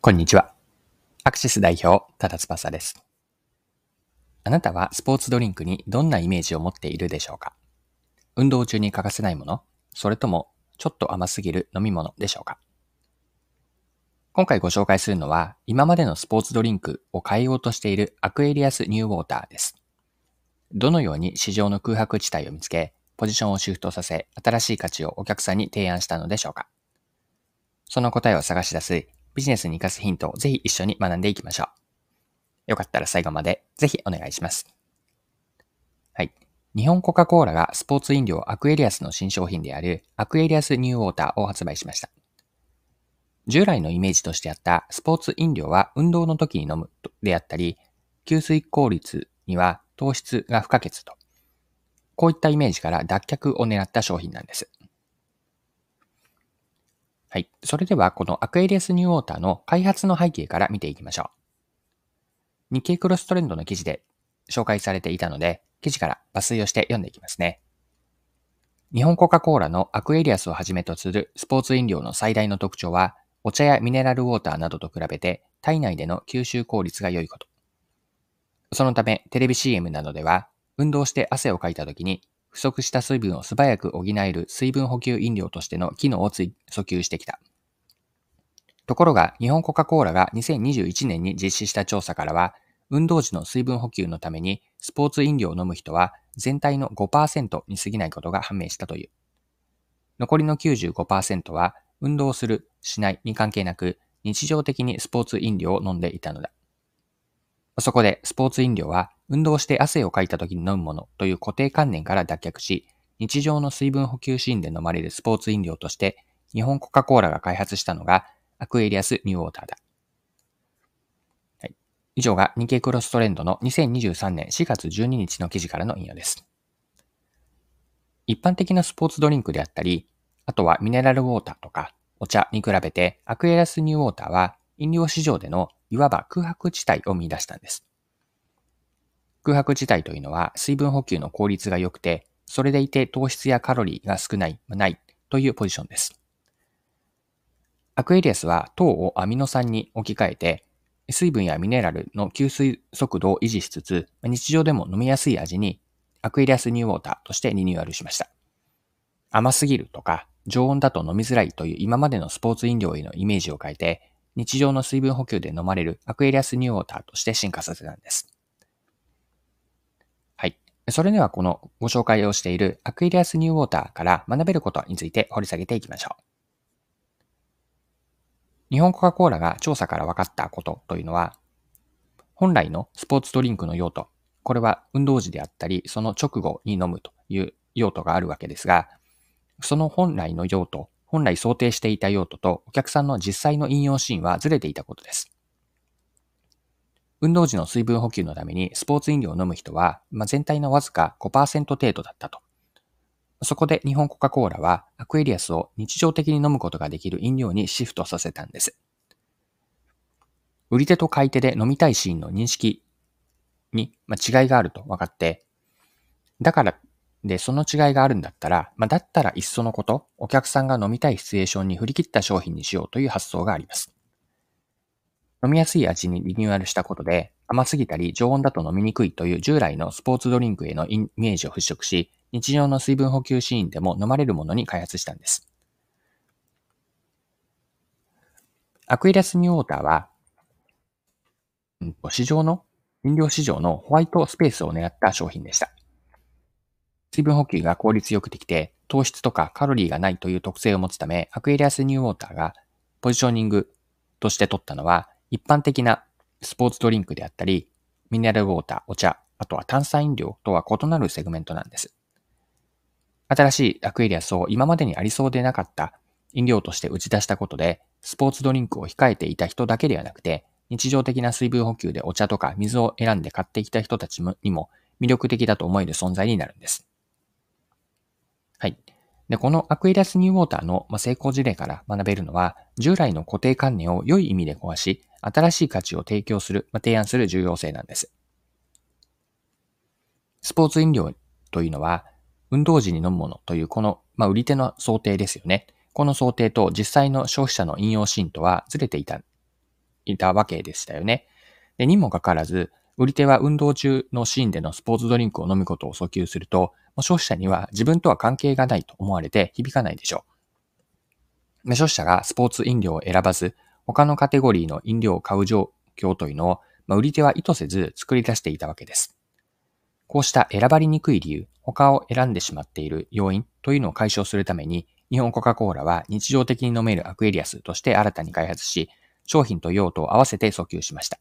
こんにちは。アクシス代表、ただ翼です。あなたはスポーツドリンクにどんなイメージを持っているでしょうか？運動中に欠かせないものそれともちょっと甘すぎる飲み物でしょうか？今回ご紹介するのは、今までのスポーツドリンクを変えようとしているアクエリアスニューウォーターです。どのように市場の空白地帯を見つけ、ポジションをシフトさせ、新しい価値をお客さんに提案したのでしょうか？その答えを探し出すビジネスに活かすヒントをぜひ一緒に学んでいきましょう。よかったら最後までぜひお願いします。はい。日本コカ・コーラがスポーツ飲料アクエリアスの新商品であるアクエリアスニューウォーターを発売しました。従来のイメージとしてあったスポーツ飲料は運動の時に飲むであったり、吸水効率には糖質が不可欠と。こういったイメージから脱却を狙った商品なんです。はい。それでは、このアクエリアスニューウォーターの開発の背景から見ていきましょう。日経クロストレンドの記事で紹介されていたので、記事から抜粋をして読んでいきますね。日本コカ・コーラのアクエリアスをはじめとするスポーツ飲料の最大の特徴は、お茶やミネラルウォーターなどと比べて体内での吸収効率が良いこと。そのため、テレビ CM などでは、運動して汗をかいた時に不足した水分を素早く補える水分補給飲料としての機能を訴求してきた。ところが、日本コカ・コーラが2021年に実施した調査からは、運動時の水分補給のためにスポーツ飲料を飲む人は全体の5%に過ぎないことが判明したという。残りの95%は運動する、しないに関係なく日常的にスポーツ飲料を飲んでいたのだ。そこでスポーツ飲料は運動して汗をかいた時に飲むものという固定観念から脱却し、日常の水分補給シーンで飲まれるスポーツ飲料として、日本コカ・コーラが開発したのがアクエリアスニューウォーターだ。はい、以上が日経クロストレンドの2023年4月12日の記事からの引用です。一般的なスポーツドリンクであったり、あとはミネラルウォーターとかお茶に比べてアクエリアスニューウォーターは飲料市場でのいわば空白地帯を見出したんです。空白地帯というのは水分補給の効率が良くて、それでいて糖質やカロリーが少ない、ないというポジションです。アクエリアスは糖をアミノ酸に置き換えて、水分やミネラルの吸水速度を維持しつつ、日常でも飲みやすい味にアクエリアスニューウォーターとしてリニューアルしました。甘すぎるとか、常温だと飲みづらいという今までのスポーツ飲料へのイメージを変えて、日常の水分補給で飲まれるアクエリアスニューウォーターとして進化させたんです。はい。それではこのご紹介をしているアクエリアスニューウォーターから学べることについて掘り下げていきましょう。日本コカ・コーラが調査から分かったことというのは、本来のスポーツドリンクの用途、これは運動時であったり、その直後に飲むという用途があるわけですが、その本来の用途本来想定していた用途とお客さんの実際の引用シーンはずれていたことです。運動時の水分補給のためにスポーツ飲料を飲む人は、まあ、全体のわずか5%程度だったと。そこで日本コカ・コーラはアクエリアスを日常的に飲むことができる飲料にシフトさせたんです。売り手と買い手で飲みたいシーンの認識に、まあ、違いがあると分かって、だからで、その違いがあるんだったら、まあ、だったらいっそのこと、お客さんが飲みたいシチュエーションに振り切った商品にしようという発想があります。飲みやすい味にリニューアルしたことで、甘すぎたり常温だと飲みにくいという従来のスポーツドリンクへのイメージを払拭し、日常の水分補給シーンでも飲まれるものに開発したんです。アクエリアスニューウォーターは、市場の、飲料市場のホワイトスペースを狙った商品でした。水分補給が効率よくできて、糖質とかカロリーがないという特性を持つため、アクエリアスニューウォーターがポジショニングとして取ったのは、一般的なスポーツドリンクであったり、ミネラルウォーター、お茶、あとは炭酸飲料とは異なるセグメントなんです。新しいアクエリアスを今までにありそうでなかった飲料として打ち出したことで、スポーツドリンクを控えていた人だけではなくて、日常的な水分補給でお茶とか水を選んで買ってきた人たちにも魅力的だと思える存在になるんです。はい。で、このアクエリアスニューウォーターの成功事例から学べるのは、従来の固定観念を良い意味で壊し、新しい価値を提供する、提案する重要性なんです。スポーツ飲料というのは、運動時に飲むものというこの、まあ、売り手の想定ですよね。この想定と実際の消費者の引用シーンとはずれていたいたわけでしたよね。で、にもかかわらず、売り手は運動中のシーンでのスポーツドリンクを飲むことを訴求すると、消費者には自分とは関係がないと思われて響かないでしょう。消費者がスポーツ飲料を選ばず、他のカテゴリーの飲料を買う状況というのを、まあ、売り手は意図せず作り出していたわけです。こうした選ばれにくい理由、他を選んでしまっている要因というのを解消するために、日本コカ・コーラは日常的に飲めるアクエリアスとして新たに開発し、商品と用途を合わせて訴求しました。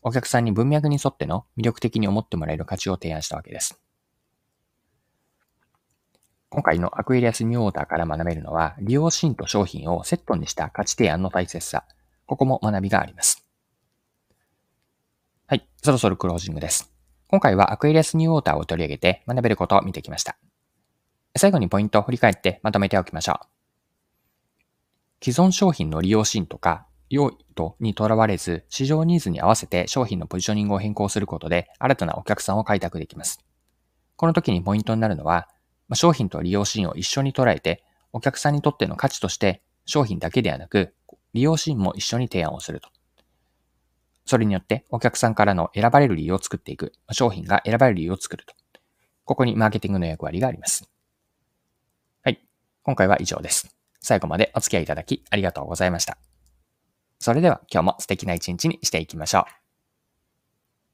お客さんに文脈に沿っての魅力的に思ってもらえる価値を提案したわけです。今回のアクエリアスニューオーダーから学べるのは、利用シーンと商品をセットにした価値提案の大切さ。ここも学びがあります。はい、そろそろクロージングです。今回はアクエリアスニューオーダーを取り上げて学べることを見てきました。最後にポイントを振り返ってまとめておきましょう。既存商品の利用シーンとか用途にとらわれず、市場ニーズに合わせて商品のポジショニングを変更することで、新たなお客さんを開拓できます。この時にポイントになるのは、まあ商品と利用シーンを一緒に捉えて、お客さんにとっての価値として商品だけではなく、利用シーンも一緒に提案をすると。それによってお客さんからの選ばれる理由を作っていく。まあ商品が選ばれる理由を作ると。ここにマーケティングの役割があります。はい。今回は以上です。最後までお付き合いいただきありがとうございました。それでは今日も素敵な一日にしていきましょう。